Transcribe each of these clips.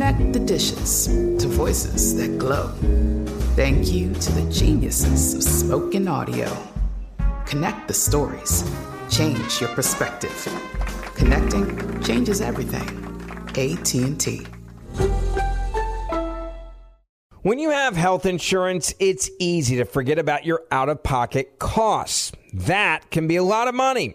Connect the dishes to voices that glow. Thank you to the geniuses of spoken audio. Connect the stories. Change your perspective. Connecting changes everything. AT&T. When you have health insurance, it's easy to forget about your out-of-pocket costs. That can be a lot of money.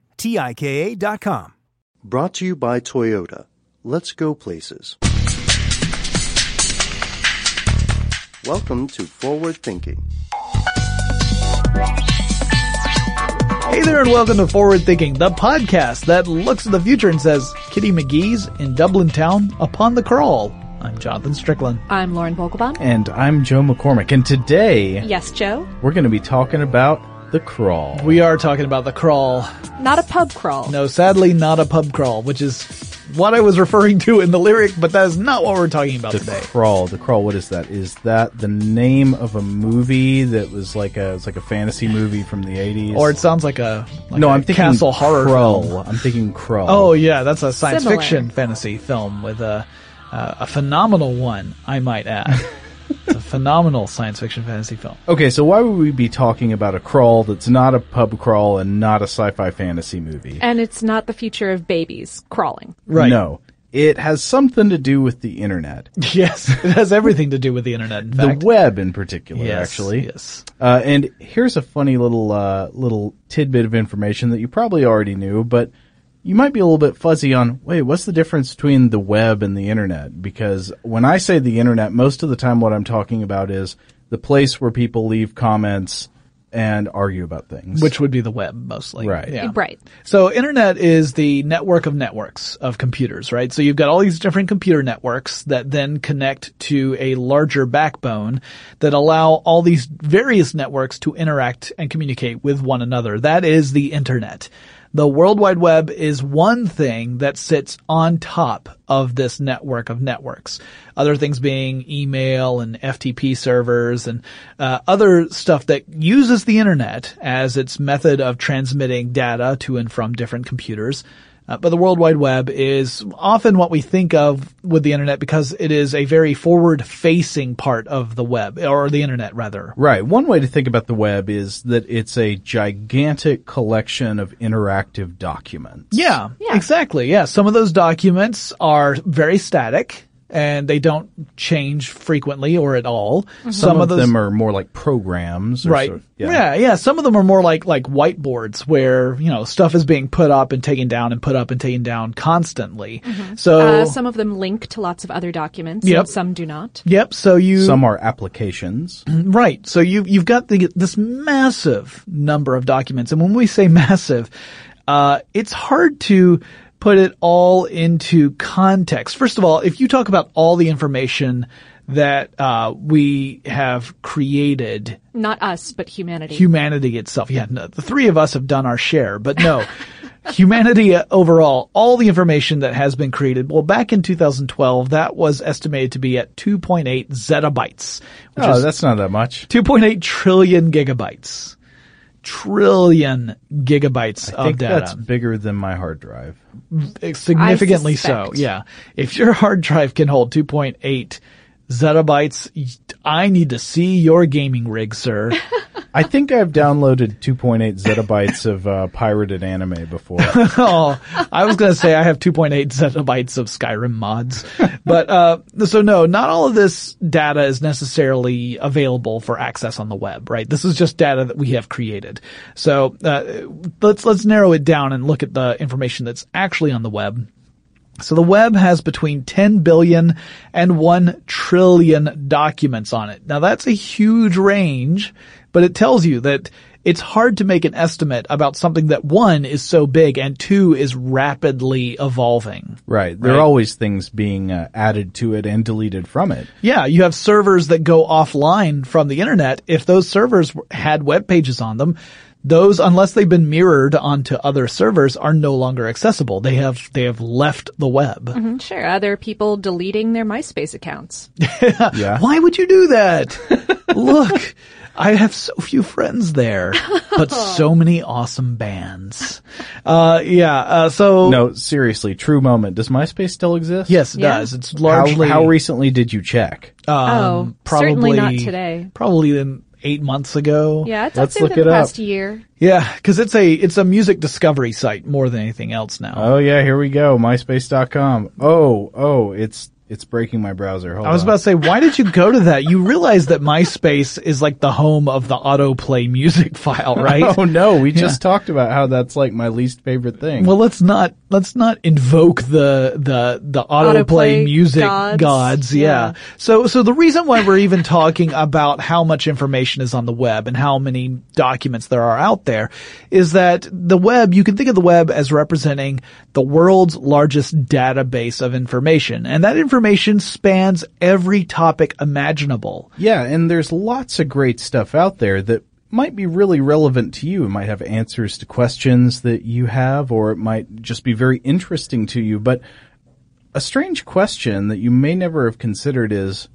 T-I-K-A.com. Brought to you by Toyota. Let's go places. Welcome to Forward Thinking. Hey there, and welcome to Forward Thinking, the podcast that looks at the future and says, Kitty McGee's in Dublin town upon the crawl. I'm Jonathan Strickland. I'm Lauren Vogelbaum. And I'm Joe McCormick. And today, Yes, Joe. we're going to be talking about the crawl. We are talking about the crawl. Not a pub crawl. No, sadly, not a pub crawl, which is what I was referring to in the lyric, but that is not what we're talking about today. the today. crawl. The crawl. What is that? Is that the name of a movie that was like a it's like a fantasy movie from the eighties? Or it sounds like a like no, i I'm thinking castle horror Krull. film. I'm thinking Krull. Oh yeah, that's a science Similar. fiction fantasy film with a uh, a phenomenal one, I might add. it's a phenomenal science fiction fantasy film. Okay, so why would we be talking about a crawl that's not a pub crawl and not a sci-fi fantasy movie? And it's not the future of babies crawling. Right. No, it has something to do with the internet, Yes, it has everything to do with the internet. In the web in particular. yes, actually, yes. Uh, and here's a funny little uh, little tidbit of information that you probably already knew, but you might be a little bit fuzzy on. Wait, what's the difference between the web and the internet? Because when I say the internet, most of the time what I'm talking about is the place where people leave comments and argue about things. Which would be the web mostly. Right. Yeah. Right. So internet is the network of networks of computers, right? So you've got all these different computer networks that then connect to a larger backbone that allow all these various networks to interact and communicate with one another. That is the internet. The World Wide Web is one thing that sits on top of this network of networks. Other things being email and FTP servers and uh, other stuff that uses the internet as its method of transmitting data to and from different computers. Uh, but the World Wide Web is often what we think of with the internet because it is a very forward facing part of the web, or the internet rather. Right. One way to think about the web is that it's a gigantic collection of interactive documents. Yeah, exactly. Yeah. Some of those documents are very static and they don't change frequently or at all. Some, of, those, them are more like programs. Or right. sort of- yeah. yeah, Some of them are more like like whiteboards where you know stuff is being put up and taken down and put up and taken down constantly. So Uh, some of them link to lots of other documents, Yep. and some do not. yep. So you Some are applications. Right. So you you've got the, this massive number of documents, and when we say massive, uh, it's hard to put it all into context. First of all, if you talk about all the information that uh, we have created, Not us, but humanity. humanity itself, yeah, no, the three of us have done our share, but no. Humanity uh, overall, all the information that has been created, well, back in 2012, that was estimated to be at 2.8 zettabytes, which Oh, is that's not that much. 2.8 trillion gigabytes. Trillion gigabytes I of data. that's bigger than my hard drive. Significantly so. Yeah. If your hard drive can hold 2.8 zettabytes, I need to see your gaming rig, sir. I think I've downloaded 2.8 zettabytes of uh, pirated anime before. oh, I was going to say I have 2.8 zettabytes of Skyrim mods. But, uh, so no, not all of this data is necessarily available for access on the web, right? This is just data that we have created. So, uh, let's, let's narrow it down and look at the information that's actually on the web. So the web has between 10 billion and 1 trillion documents on it. Now that's a huge range, but it tells you that it's hard to make an estimate about something that one is so big and two is rapidly evolving. right. There are always things being uh, added to it and deleted from it. Yeah, you have servers that go offline from the internet. If those servers had web pages on them, those, unless they've been mirrored onto other servers, are no longer accessible. They have, they have left the web. Mm, Sure, other people deleting their MySpace accounts. Yeah. Why would you do that? Look, I have so few friends there, but so many awesome bands. Uh, yeah, uh, so. No, seriously, true moment. Does MySpace still exist? Yes, it Yeah. does. It's How, largely. how recently did you check? um, Oh, probably, certainly not today. Probably in eight months ago. Yeah, it's Let's up there look within it up. past year. Yeah, cause it's a, it's a music discovery site more than anything else now. Oh yeah, here we go. MySpace.com. Oh, oh, it's it's breaking my browser. Hold I was on. about to say, why did you go to that? You realize that MySpace is like the home of the autoplay music file, right? Oh no, we just talked about how that's like my least favorite thing. Well, let's not let's not invoke the the the autoplay Autoplay music gods. gods. Yeah. Yeah. So so the reason why we're even talking about how much information is on the web and how many documents there are out there is that the web you can think of the web as representing the world's largest database of information, and that information spans every topic imaginable. yeah, and there's lots of great stuff out there that might be really relevant to you. It might have answers to questions that you have, or it might just be very interesting to you. But a strange question that you may never have considered is,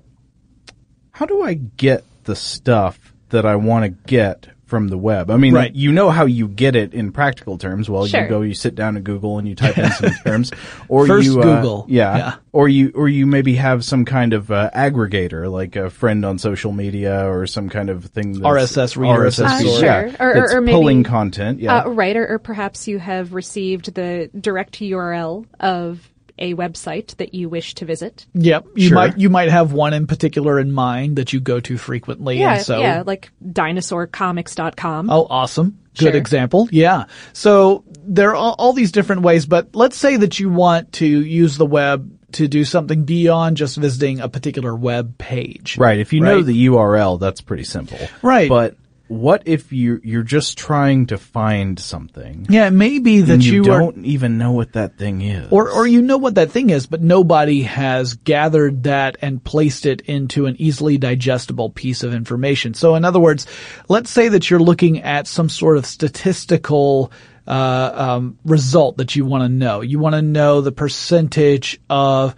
how do I get the stuff that I want to get from the web? I mean, Right. you know how you get it in practical terms. Well, Sure. you go, you sit down at Google and you type in some terms, or First you uh, Google. yeah, Yeah. or you or you maybe have some kind of uh, aggregator, like a friend on social media, or some kind of thing. That's, RSS reader RSS sort. reader, yeah, Sure. Or- or- that's or maybe- pulling content. Yeah, Uh, right, or, or perhaps you have received the direct URL of a website that you wish to visit. Yep. You Sure. might you might have one in particular in mind that you go to frequently. Yeah, and so yeah, like dinosaurcomics.com. Oh, awesome. Good Sure. example. Yeah. So there are all these different ways, but let's say that you want to use the web to do something beyond just visiting a particular web page. right. If you know the URL, that's pretty simple. Right. But what if you you're just trying to find something Yeah, it may be that you, you, don't even know what that thing is, or, or you know what that thing is, but nobody has gathered that and placed it into an easily digestible piece of information. So in other words, let's say that you're looking at some sort of statistical uh, um, result that you want to know. You want to know the percentage of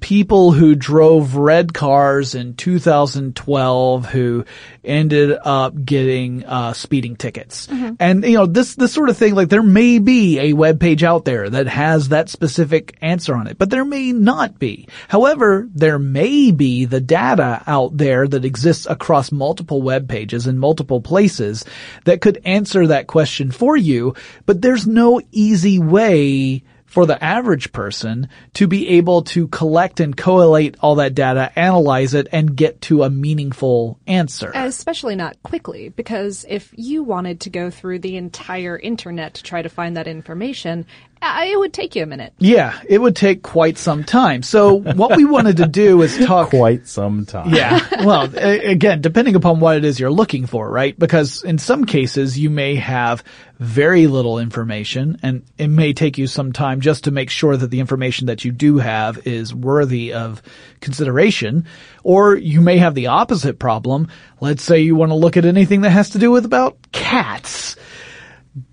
people who drove red cars in 2012 who ended up getting uh, speeding tickets. And you know this this sort of thing like there may be a web page out there that has that specific answer on it, but there may not be. However, there may be the data out there that exists across multiple web pages in multiple places that could answer that question for you, but there's no easy way for the average person to be able to collect and collate all that data, analyze it, and get to a meaningful answer. Especially not quickly, because if you wanted to go through the entire internet to try to find that information, it would take you a minute. Yeah, it would take quite some time. So what we wanted to do is talk Quite some time. Yeah. Well, again, depending upon what it is you're looking for, right? Because in some cases you may have very little information and it may take you some time just to make sure that the information that you do have is worthy of consideration. Or you may have the opposite problem. Let's say you want to look at anything that has to do with about cats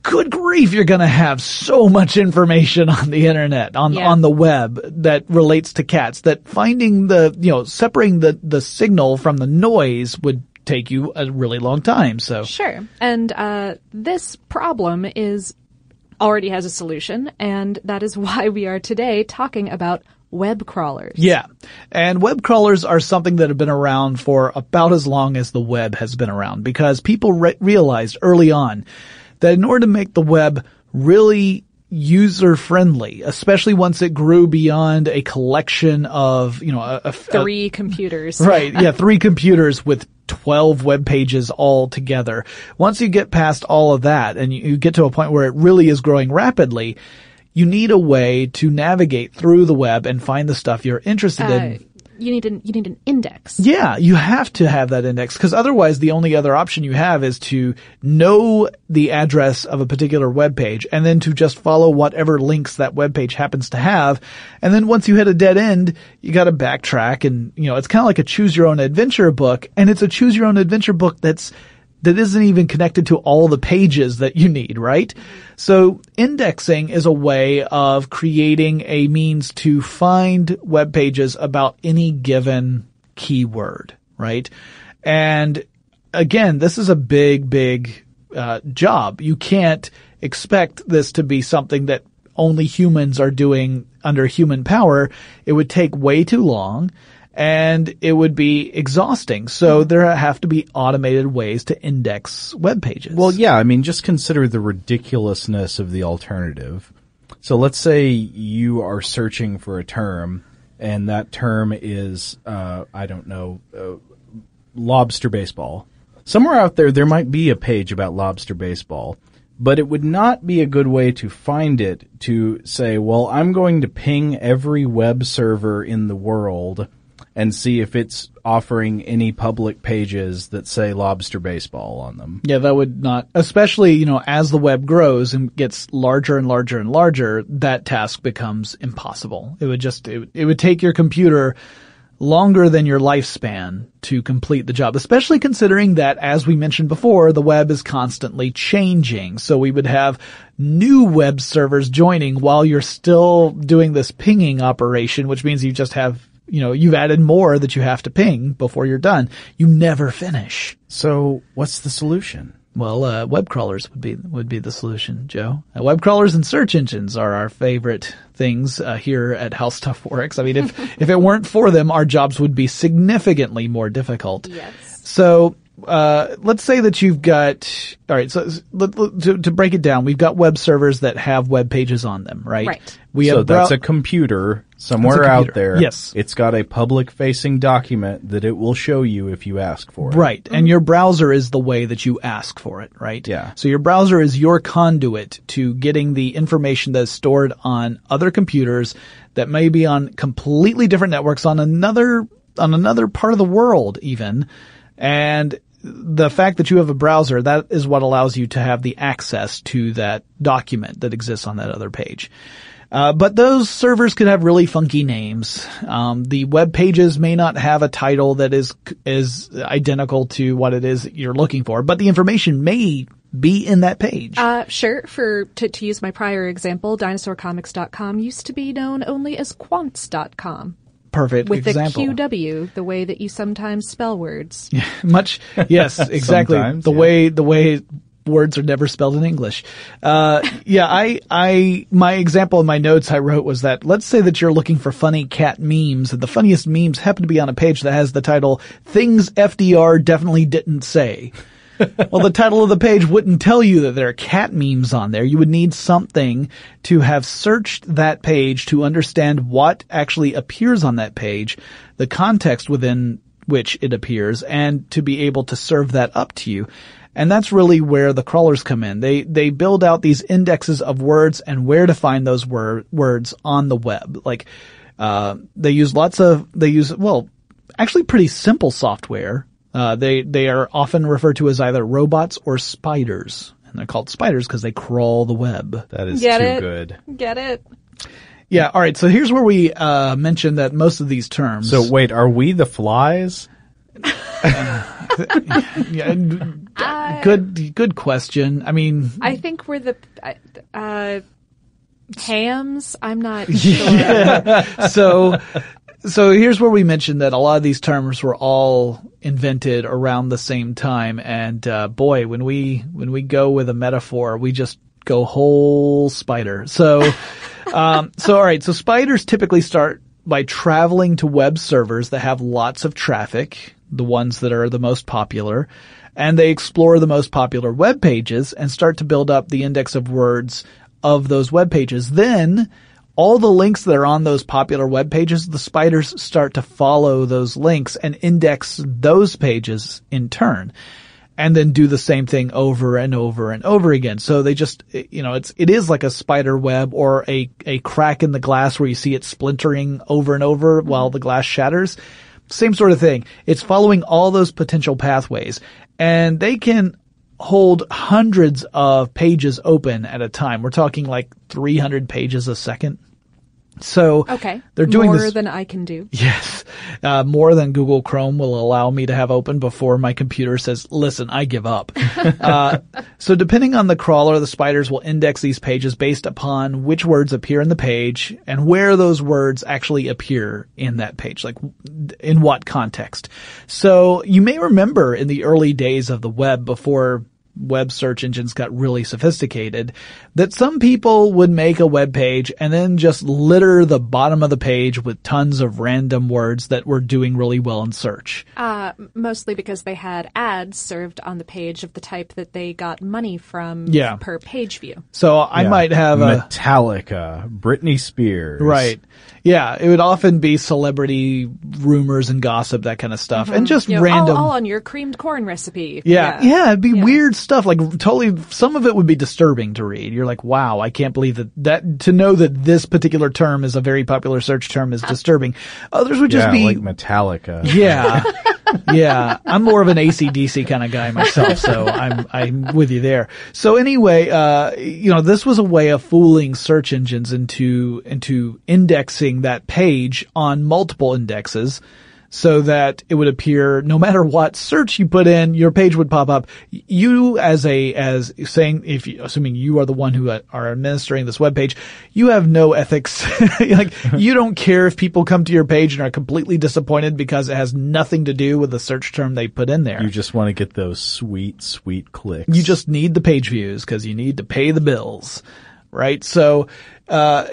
good grief, you're going to have so much information on the internet, on, Yeah. on the web that relates to cats that finding the, you know, separating the, the signal from the noise would take you a really long time. So Sure. And uh, this problem is already has a solution, and that is why we are today talking about web crawlers. Yeah. And web crawlers are something that have been around for about as long as the web has been around because people re- realized early on that in order to make the web really user friendly, especially once it grew beyond a collection of, you know, a, a- a- Three computers. Right. Yeah. Three computers with 12 web pages all together. Once you get past all of that and you, you get to a point where it really is growing rapidly, you need a way to navigate through the web and find the stuff you're interested Uh, in. You need an you need an index. Yeah, you have to have that index because otherwise the only other option you have is to know the address of a particular web page and then to just follow whatever links that web page happens to have. And then once you hit a dead end, you got to backtrack and, you know, it's kind of like a choose your own adventure book and it's a choose your own adventure book that's that isn't even connected to all the pages that you need, right? So indexing is a way of creating a means to find web pages about any given keyword, right? And again, this is a big, big uh, job. You can't expect this to be something that only humans are doing under human power. It would take way too long and it would be exhausting. So there have to be automated ways to index web pages. Well, yeah, I mean, just consider the ridiculousness of the alternative. So let's say you are searching for a term, and that term is, uh, I don't know, uh, lobster baseball. Somewhere out there, there might be a page about lobster baseball, but it would not be a good way to find it to say, well, I'm going to ping every web server in the world and see if it's offering any public pages that say lobster baseball on them. Yeah, that would not, especially, you know, as the web grows and gets larger and larger and larger, that task becomes impossible. It would just, it, it would take your computer longer than your lifespan to complete the job, especially considering that, as we mentioned before, the web is constantly changing. So we would have new web servers joining while you're still doing this pinging operation, which means you just have, you know, you've added more that you have to ping before you're done. You never finish. So, what's the solution? Well, uh, web crawlers would be would be the solution, Joe. Uh, web crawlers and search engines are our favorite things uh, here at How Stuff Works. I mean, if if it weren't for them, our jobs would be significantly more difficult. Yes. So uh, let's say that you've got all right. So let, let- to, to break it down, we've got web servers that have web pages on them, right? Right. We so have that's brow- a computer somewhere That's a out there. Yes. It's got a public facing document that it will show you if you ask for it. Right. And your browser is the way that you ask for it, right? Yeah. So your browser is your conduit to getting the information that is stored on other computers that may be on completely different networks on another, on another part of the world even. And the fact that you have a browser, that is what allows you to have the access to that document that exists on that other page. Uh, but those servers could have really funky names. Um, the web pages may not have a title that is is identical to what it is you're looking for, but the information may be in that page. Uh, sure. For to, to use my prior example, dinosaurcomics.com used to be known only as qwantz.com. perfect With example. the QW, the way that you sometimes spell words. Much, yes, exactly. The yeah. way the way words are never spelled in English. Uh, yeah, I, I, my example in my notes I wrote was that let's say that you're looking for funny cat memes, and the funniest memes happen to be on a page that has the title "Things FDR Definitely Didn't Say." Well, the title of the page wouldn't tell you that there are cat memes on there. You would need something to have searched that page to understand what actually appears on that page, the context within which it appears, and to be able to serve that up to you. And that's really where the crawlers come in. They, they build out these indexes of words and where to find those wor- words on the web. Like, uh, they use lots of, they use, well, actually pretty simple software. Uh, they, they are often referred to as either robots or spiders. And they're called spiders because they crawl the web. That is Get too it? good. Get it? Yeah. All right. So here's where we, uh, mentioned that most of these terms. So wait, are we the flies? yeah, and- good, good question. I mean, I think we're the uh, hams. I'm not sure. so so here's where we mentioned that a lot of these terms were all invented around the same time. And uh, boy when we when we go with a metaphor we just go whole spider. So um, so all right. So spiders typically start by traveling to web servers that have lots of traffic the ones that are the most popular and they explore the most popular web pages and start to build up the index of words of those web pages. Then all the links that are on those popular web pages, the spiders start to follow those links and index those pages in turn. And then do the same thing over and over and over again. So they just, you know, it's, it is like a spider web or a, a crack in the glass where you see it splintering over and over while the glass shatters. Same sort of thing. It's following all those potential pathways and they can hold hundreds of pages open at a time. We're talking like 300 pages a second. So Okay. they're doing more this. than I can do. Yes. Uh, more than Google Chrome will allow me to have open before my computer says, listen, I give up. uh, so depending on the crawler, the spiders will index these pages based upon which words appear in the page and where those words actually appear in that page, like in what context. So you may remember in the early days of the web before web search engines got really sophisticated that some people would make a web page and then just litter the bottom of the page with tons of random words that were doing really well in search. Uh, mostly because they had ads served on the page of the type that they got money from Yeah. per page view. So I Yeah. might have a Metallica, Britney Spears. right. Yeah, it would often be celebrity rumors and gossip, that kind of stuff, and mm-hmm. just You know, random. all, all on your creamed corn recipe. Yeah, yeah, it'd be Yeah. weird stuff. Like totally, some of it would be disturbing to read. You're like, wow, I can't believe that that to know that this particular term is a very popular search term is uh, disturbing. Others would just Yeah, be like Metallica. yeah. yeah. I'm more of an ACDC kind of guy myself, so I'm, I'm with you there. So anyway, uh, you know, this was a way of fooling search engines into, into indexing that page on multiple indexes so that it would appear no matter what search you put in, your page would pop up. You as a, as saying, if you, assuming you are the one who uh, are administering this web page, you have no ethics. like, you don't care if people come to your page and are completely disappointed because it has nothing to do with the search term they put in there. You just want to get those sweet, sweet clicks. You just need the page views because you need to pay the bills, right? So, uh,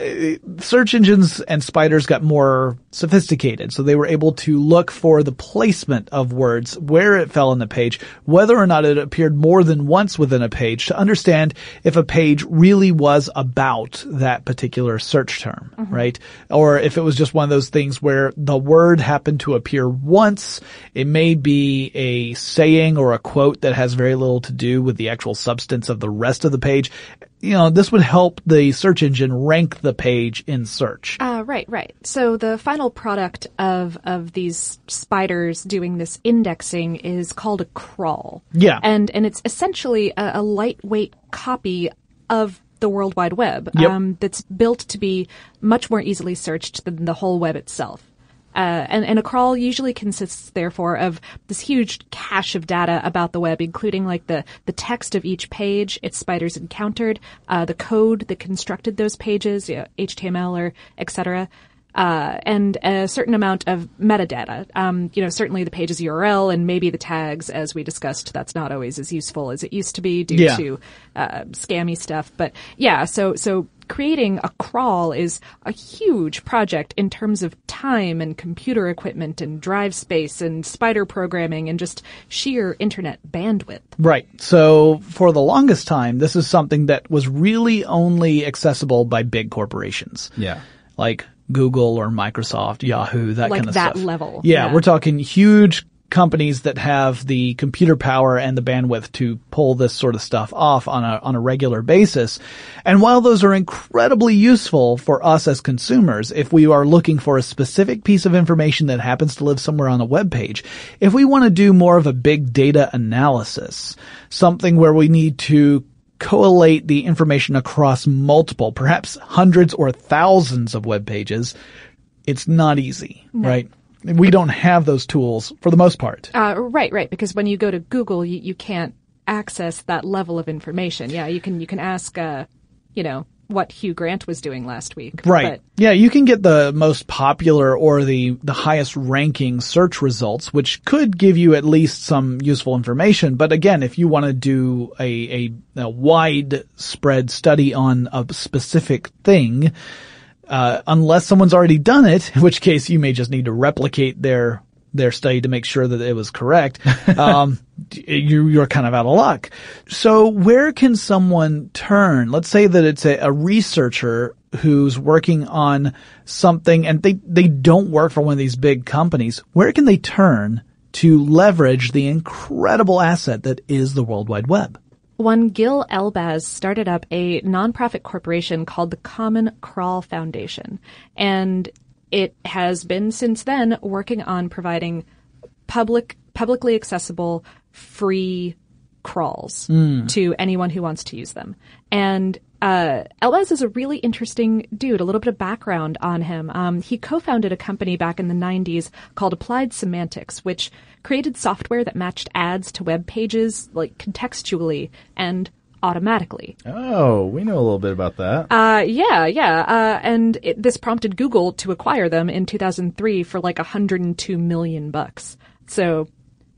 search engines and spiders got more sophisticated. So they were able to look for the placement of words, where it fell on the page, whether or not it appeared more than once within a page to understand if a page really was about that particular search term, right? Or if it was just one of those things where the word happened to appear once, it may be a saying or a quote that has very little to do with the actual substance of the rest of the page. You know, this would help the search engine rank the page in search. Uh, right, right. So the final product of of these spiders doing this indexing is called a crawl. Yeah. and and it's essentially a, a lightweight copy of the World Wide Web Yep. um, that's built to be much more easily searched than the whole web itself. Uh, and, and a crawl usually consists, therefore, of this huge cache of data about the web, including like the, the text of each page its spiders encountered, uh, the code that constructed those pages, you know, HTML or etc. uh, and a certain amount of metadata. Um, you know, certainly the page's URL and maybe the tags, as we discussed, that's not always as useful as it used to be due Yeah. to uh, scammy stuff. But yeah, so so creating a crawl is a huge project in terms of time and computer equipment and drive space and spider programming and just sheer internet bandwidth. Right. So for the longest time, this is something that was really only accessible by big corporations. Yeah. Like Google or Microsoft, Yahoo, that Like kind of that stuff. level, Yeah, yeah. we're talking huge companies that have the computer power and the bandwidth to pull this sort of stuff off on a on a regular basis. And while those are incredibly useful for us as consumers, if we are looking for a specific piece of information that happens to live somewhere on a web page, if we want to do more of a big data analysis, something where we need to collate the information across multiple, perhaps hundreds or thousands of web pages, it's not easy, right? We don't have those tools for the most part. Uh, right, right. Because when you go to Google, you, you can't access that level of information. Yeah, you can you can ask, uh, you know, what Hugh Grant was doing last week. Right. But. Yeah, you can get the most popular or the, the highest ranking search results, which could give you at least some useful information. But again, if you want to do a, a, a widespread study on a specific thing, uh, unless someone's already done it, in which case you may just need to replicate their their study to make sure that it was correct. Um, you, you're kind of out of luck. So where can someone turn? Let's say that it's a, a researcher who's working on something and they, they don't work for one of these big companies. Where can they turn to leverage the incredible asset that is the World Wide Web? One Gil Elbaz started up a nonprofit corporation called the Common Crawl Foundation, and it has been since then working on providing public, publicly accessible, free crawls hmm. to anyone who wants to use them. And uh, Elbaz is a really interesting dude. A little bit of background on him. Um, he co-founded a company back in the 90s called Applied Semantics, which created software that matched ads to web pages, like contextually and automatically. Oh, we know a little bit about that. Uh, yeah, yeah. Uh, and it, this prompted Google to acquire them in 2003 for like 102 million bucks. So,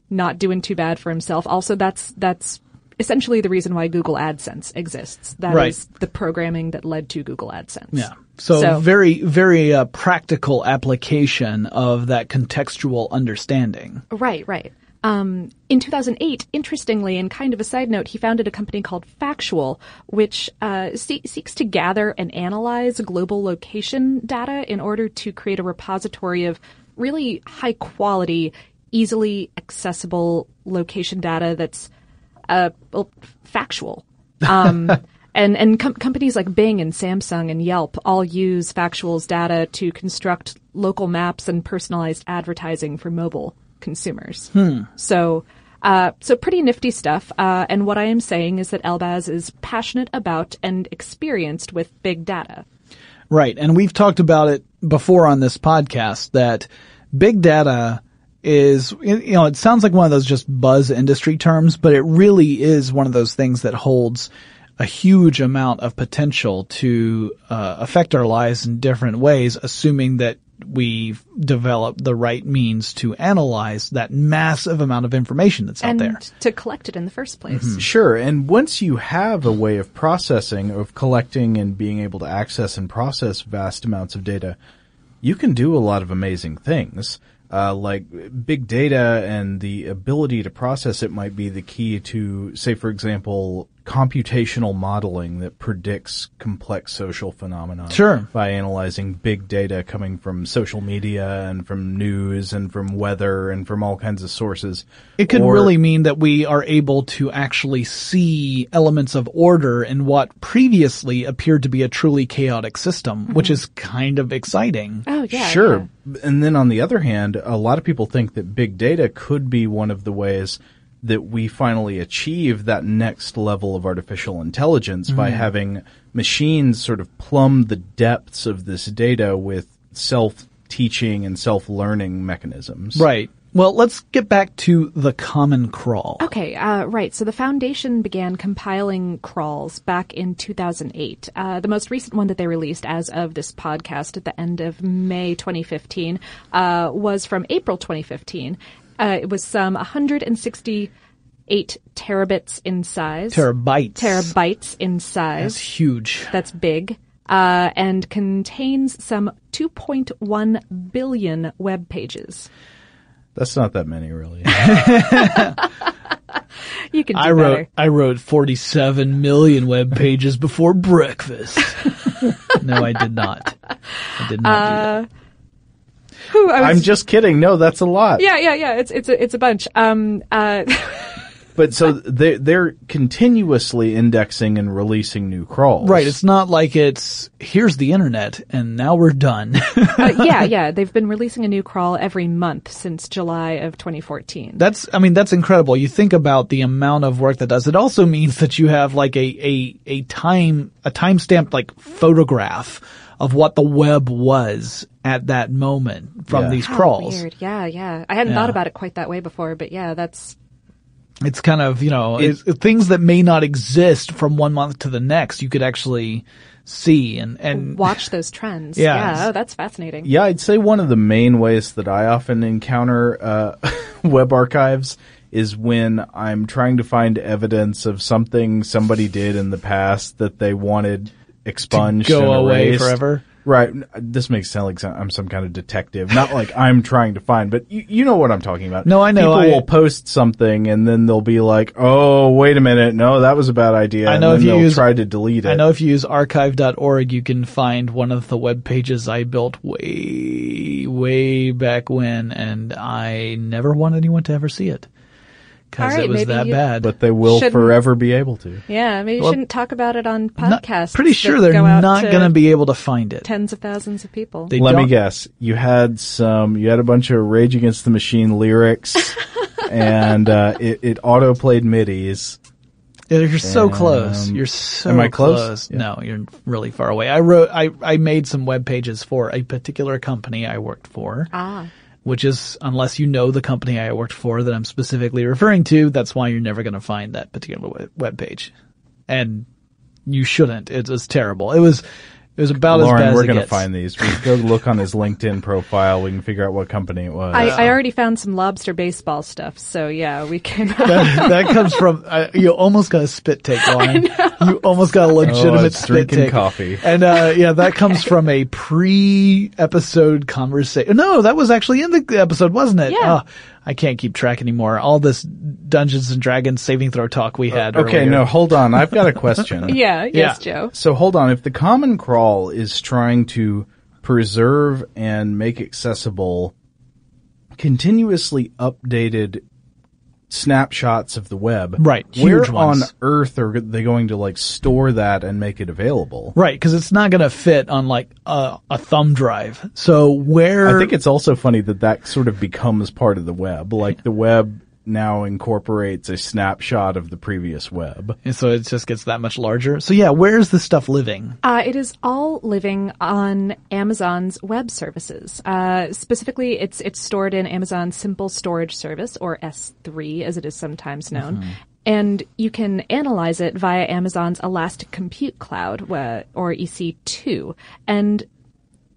not doing too bad for himself. Also, that's that's essentially the reason why Google AdSense exists. That is Right. the programming that led to Google AdSense. Yeah. So, So- very, very uh, practical application of that contextual understanding. Right, right. Um, in 2008, interestingly, and kind of a side note, he founded a company called Factual, which uh, se- seeks to gather and analyze global location data in order to create a repository of really high quality, easily accessible location data that's uh, well, factual. Um, and and com- companies like Bing and Samsung and Yelp all use Factual's data to construct local maps and personalized advertising for mobile consumers. So. Uh, so pretty nifty stuff. Uh, and what I am saying is that Elbaz is passionate about and experienced with big data. Right. And we've talked about it before on this podcast that big data is, you know, it sounds like one of those just buzz industry terms, but it really is one of those things that holds a huge amount of potential to uh, affect our lives in different ways, assuming that we've developed the right means to analyze that massive amount of information that's out there. to collect it in the first place. Sure, and once you have a way of processing, of collecting and being able to access and process vast amounts of data, you can do a lot of amazing things. Uh, like big data and the ability to process it might be the key to, say, for example, computational modeling that predicts complex social phenomena. Sure. By analyzing big data coming from social media and from news and from weather and from all kinds of sources. It could Or- really mean that we are able to actually see elements of order in what previously appeared to be a truly chaotic system, mm-hmm. which is kind of exciting. Oh yeah, sure. And then on the other hand, a lot of people think that big data could be one of the ways that we finally achieve that next level of artificial intelligence by having machines sort of plumb the depths of this data with self teaching and self learning mechanisms. Right. Well, let's get back to the Common Crawl. Okay, uh, right. So the foundation began compiling crawls back in 2008. Uh, the most recent one that they released as of this podcast at the end of May 2015 uh, was from April 2015. Uh, it was some 168 terabits in size. Terabytes. Terabytes in size. That's huge. That's big. Uh, and contains some 2.1 billion web pages. That's not that many, really. You can I wrote better. I wrote 47 million web pages before breakfast. no, I did not. I did not Uh, do that. Whew, I was- I'm just kidding. No, that's a lot. Yeah, yeah, yeah. It's it's a it's a bunch. Um, uh, But so they they're continuously indexing and releasing new crawls. Right, it's not like it's here's the internet and now we're done. uh, yeah, yeah. They've been releasing a new crawl every month since July of 2014. That's, I mean, that's incredible. You think about the amount of work that does. It also means that you have like a, a, a time, a time-stamped like photograph of what the web was at that moment from Yeah. these How crawls. Weird. Yeah, yeah. I hadn't Yeah. thought about it quite that way before, but yeah, that's It's kind of, you know, it's, things that may not exist from one month to the next, you could actually see and, and watch those trends. Yeah. Yeah. Oh, that's fascinating. Yeah, I'd say one of the main ways that I often encounter uh, web archives is when I'm trying to find evidence of something somebody did in the past that they wanted expunged go away erased. forever. Right. This makes it sound like I'm some kind of detective. Not like I'm trying to find, but you, you know what I'm talking about. No, I know. People I- will post something and then they'll be like, "Oh, wait a minute, no, that was a bad idea." I know and if you use- try to delete it. I know if you use archive.org, you can find one of the web pages I built way, way back when, and I never want anyone to ever see it. Because All right, it was maybe that you- bad. but they will Shouldn't- forever be able to. Yeah, maybe you Well, shouldn't talk about it on Not- pretty sure they're go out not to going to be able to find it. tens of thousands of people. They Let me don't- guess. You had some. You had a bunch of Rage Against the Machine lyrics, and uh, it, it auto played midis. You're so close. Um, You're so am I close? Yeah. No, you're really far away. I wrote, I, I made some web pages for a particular company I worked for. Ah. Which is, unless you know the company I worked for that I'm specifically referring to, that's why you're never going to find that particular web, page. And you shouldn't. It was terrible. It was, it was about as Lauren, bad as we're gonna find these. We go look on his LinkedIn profile. We can figure out what company it was. I, I already found some lobster baseball stuff, so yeah, we can. that, that comes from uh, you almost got a spit take Lauren. You almost got a legitimate Oh, it's spit drinking take. coffee. And uh, yeah, that comes from a pre-episode conversation. No, that was actually in the episode, wasn't it? Yeah. Oh, I can't keep track anymore. All this Dungeons and Dragons saving throw talk we had. okay, earlier. no, hold on. I've got a question. yeah, yes, Joe. So hold on. If the Common Crawl is trying to preserve and make accessible continuously updated snapshots of the web, Right, Where huge ones. on earth are they going to like store that and make it available? Right, because it's not going to fit on like a, a thumb drive. So where I think it's also funny that that sort of becomes part of the web. Like the web now incorporates a snapshot of the previous web. And so it just gets that much larger. So yeah, where's this stuff living? Uh, it is all living on Amazon's web services. Uh, specifically, it's it's stored in Amazon's Simple Storage Service, or S3 as it is sometimes known. And you can analyze it via Amazon's Elastic Compute Cloud, or EC2. And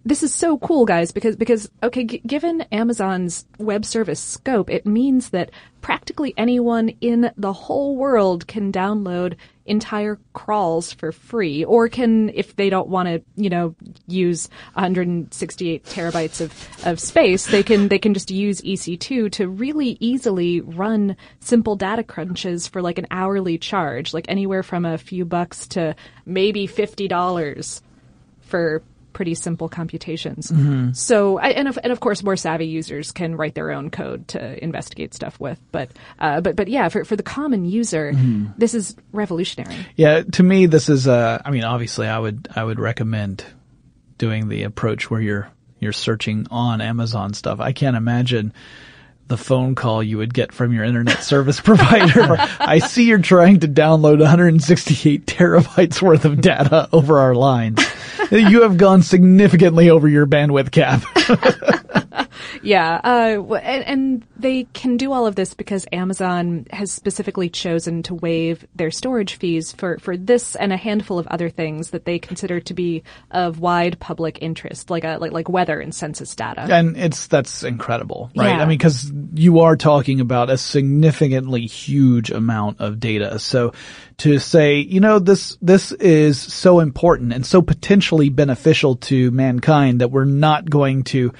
this is so cool, guys, because because okay, g- given Amazon's web service scope, it means that practically anyone in the whole world can download entire crawls for free, or can, if they don't want to, you know, use 168 terabytes of, of space, they can they can just use EC2 to really easily run simple data crunches for like an hourly charge, like anywhere from a few bucks to maybe fifty dollars for pretty simple computations. So, I- and of, and of course, more savvy users can write their own code to investigate stuff with. But, uh, but, but yeah, for for the common user, this is revolutionary. Yeah, to me, this is. Uh, I mean, obviously, I would I would recommend doing the approach where you're you're searching on Amazon stuff. I can't imagine the phone call you would get from your internet service provider. I see you're trying to download 168 terabytes worth of data over our lines. You have gone significantly over your bandwidth cap. Yeah, uh, and, and they can do all of this because Amazon has specifically chosen to waive their storage fees for, for this and a handful of other things that they consider to be of wide public interest, like a, like like weather and census data. And it's that's incredible, right? Yeah. I mean, because you are talking about a significantly huge amount of data. So to say, you know, this this is so important and so potentially beneficial to mankind that we're not going to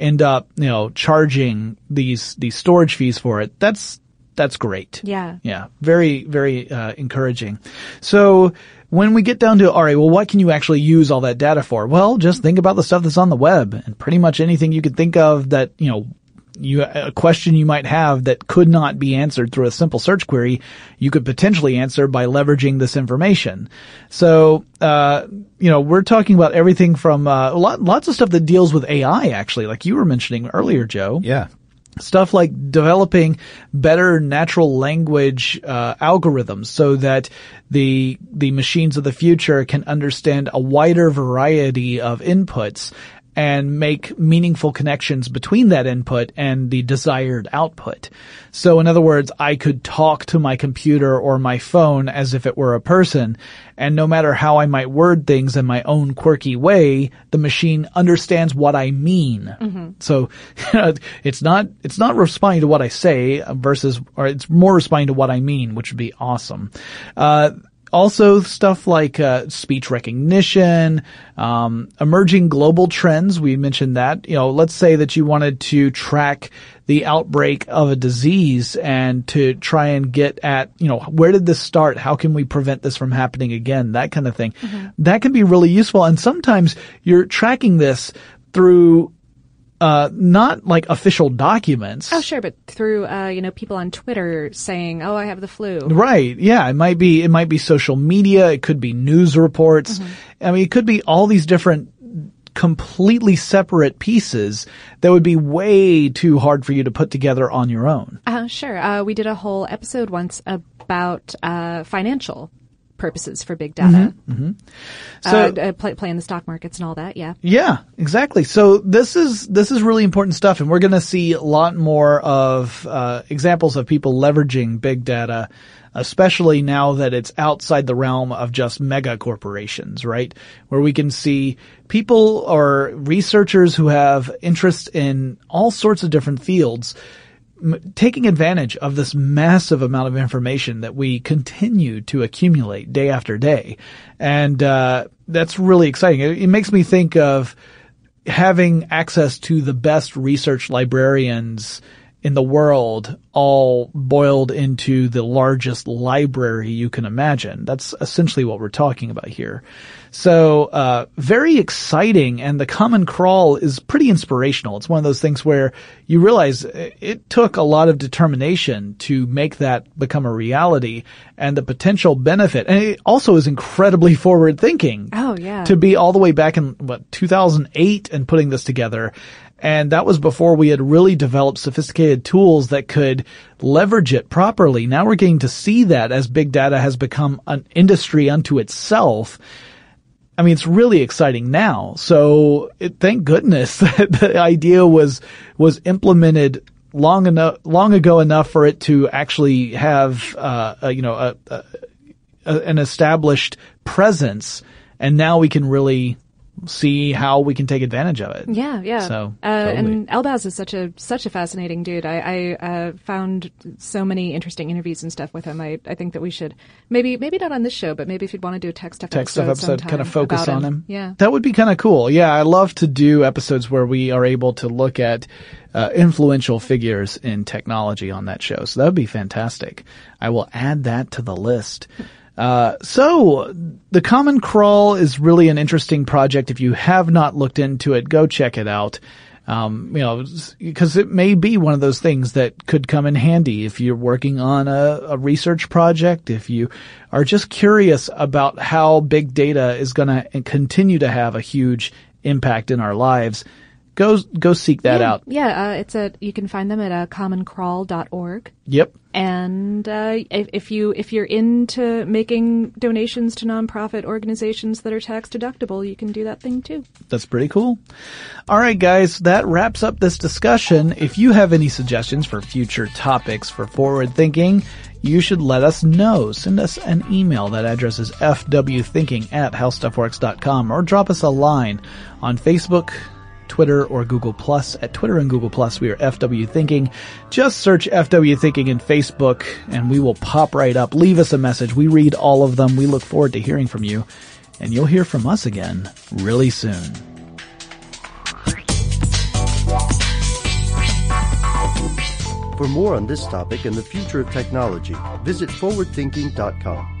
end up, you know, charging these these storage fees for it. That's that's great. Yeah. Yeah. Very, very uh, encouraging. So when we get down to, all right, well, what can you actually use all that data for? Well, just think about the stuff that's on the web and pretty much anything you could think of that, you know, you, a question you might have that could not be answered through a simple search query, you could potentially answer by leveraging this information. So, uh, you know, we're talking about everything from, uh, lot, lots of stuff that deals with AI actually, like you were mentioning earlier, Joe Yeah. stuff like developing better natural language uh, algorithms so that the the machines of the future can understand a wider variety of inputs and make meaningful connections between that input and the desired output. So in other words, I could talk to my computer or my phone as if it were a person, and no matter how I might word things in my own quirky way, the machine understands what I mean. So it's not it's not responding to what I say versus, or it's more responding to what I mean, which would be awesome. Uh, also, stuff like uh, speech recognition, um, emerging global trends. We mentioned that. You know, let's say that you wanted to track the outbreak of a disease and to try and get at, you know, where did this start? How can we prevent this from happening again? That kind of thing. That can be really useful. And sometimes you're tracking this through uh, not like official documents. Oh, sure, but through uh, you know people on Twitter saying, "Oh, I have the flu." Right. Yeah. It might be, it might be social media. It could be news reports. I mean, it could be all these different completely separate pieces that would be way too hard for you to put together on your own. Uh, sure. Uh, we did a whole episode once about uh, financial purposes for big data. So- uh, uh, play, in the stock markets and all that. Yeah. Yeah, exactly. So this is this is really important stuff, and we're going to see a lot more of uh, examples of people leveraging big data, especially now that it's outside the realm of just mega corporations, right? Where we can see people or researchers who have interest in all sorts of different fields taking advantage of this massive amount of information that we continue to accumulate day after day. And, uh, that's really exciting. It, it makes me think of having access to the best research librarians in the world all boiled into the largest library you can imagine. That's essentially what we're talking about here. So, uh, very exciting and the common crawl is pretty inspirational. It's one of those things where you realize it took a lot of determination to make that become a reality and the potential benefit. And it also is incredibly forward thinking Oh yeah. to be all the way back in what 2008 and putting this together. And that was before we had really developed sophisticated tools that could leverage it properly. Now we're getting to see that as big data has become an industry unto itself. I mean, it's really exciting now. So it, thank goodness that the idea was, was implemented long enough, long ago enough for it to actually have, uh, a, you know, a, a, an established presence. And now we can really see how we can take advantage of it. Yeah, yeah. So, uh, and Elbaz is such a such a fascinating dude. I, I uh, found so many interesting interviews and stuff with him. I, I think that we should maybe maybe not on this show, but maybe if you'd want to do a tech stuff Tech stuff episode, kind of focus on him. Yeah. That would be kind of cool. Yeah, I love to do episodes where we are able to look at uh, influential figures in technology on that show. So that would be fantastic. I will add that to the list. Uh, so the Common Crawl is really an interesting project. If you have not looked into it, go check it out. Um, you know, because it may be one of those things that could come in handy if you're working on a, a research project, if you are just curious about how big data is going to continue to have a huge impact in our lives. go go seek that yeah, out. Yeah, uh, it's a you can find them at uh, commoncrawl.org. Yep. And uh, if, if you if you're into making donations to nonprofit organizations that are tax deductible, you can do that thing too. That's pretty cool. All right, guys, that wraps up this discussion. If you have any suggestions for future topics for forward thinking, you should let us know. Send us an email. That address is fwthinking at howstuffworks.com or drop us a line on Facebook, Twitter, or Google Plus. At Twitter and Google Plus, we are FW Thinking. Just search FW Thinking in Facebook and we will pop right up. Leave us a message. We read all of them. We look forward to hearing from you and you'll hear from us again really soon. For more on this topic and the future of technology, visit forwardthinking.com.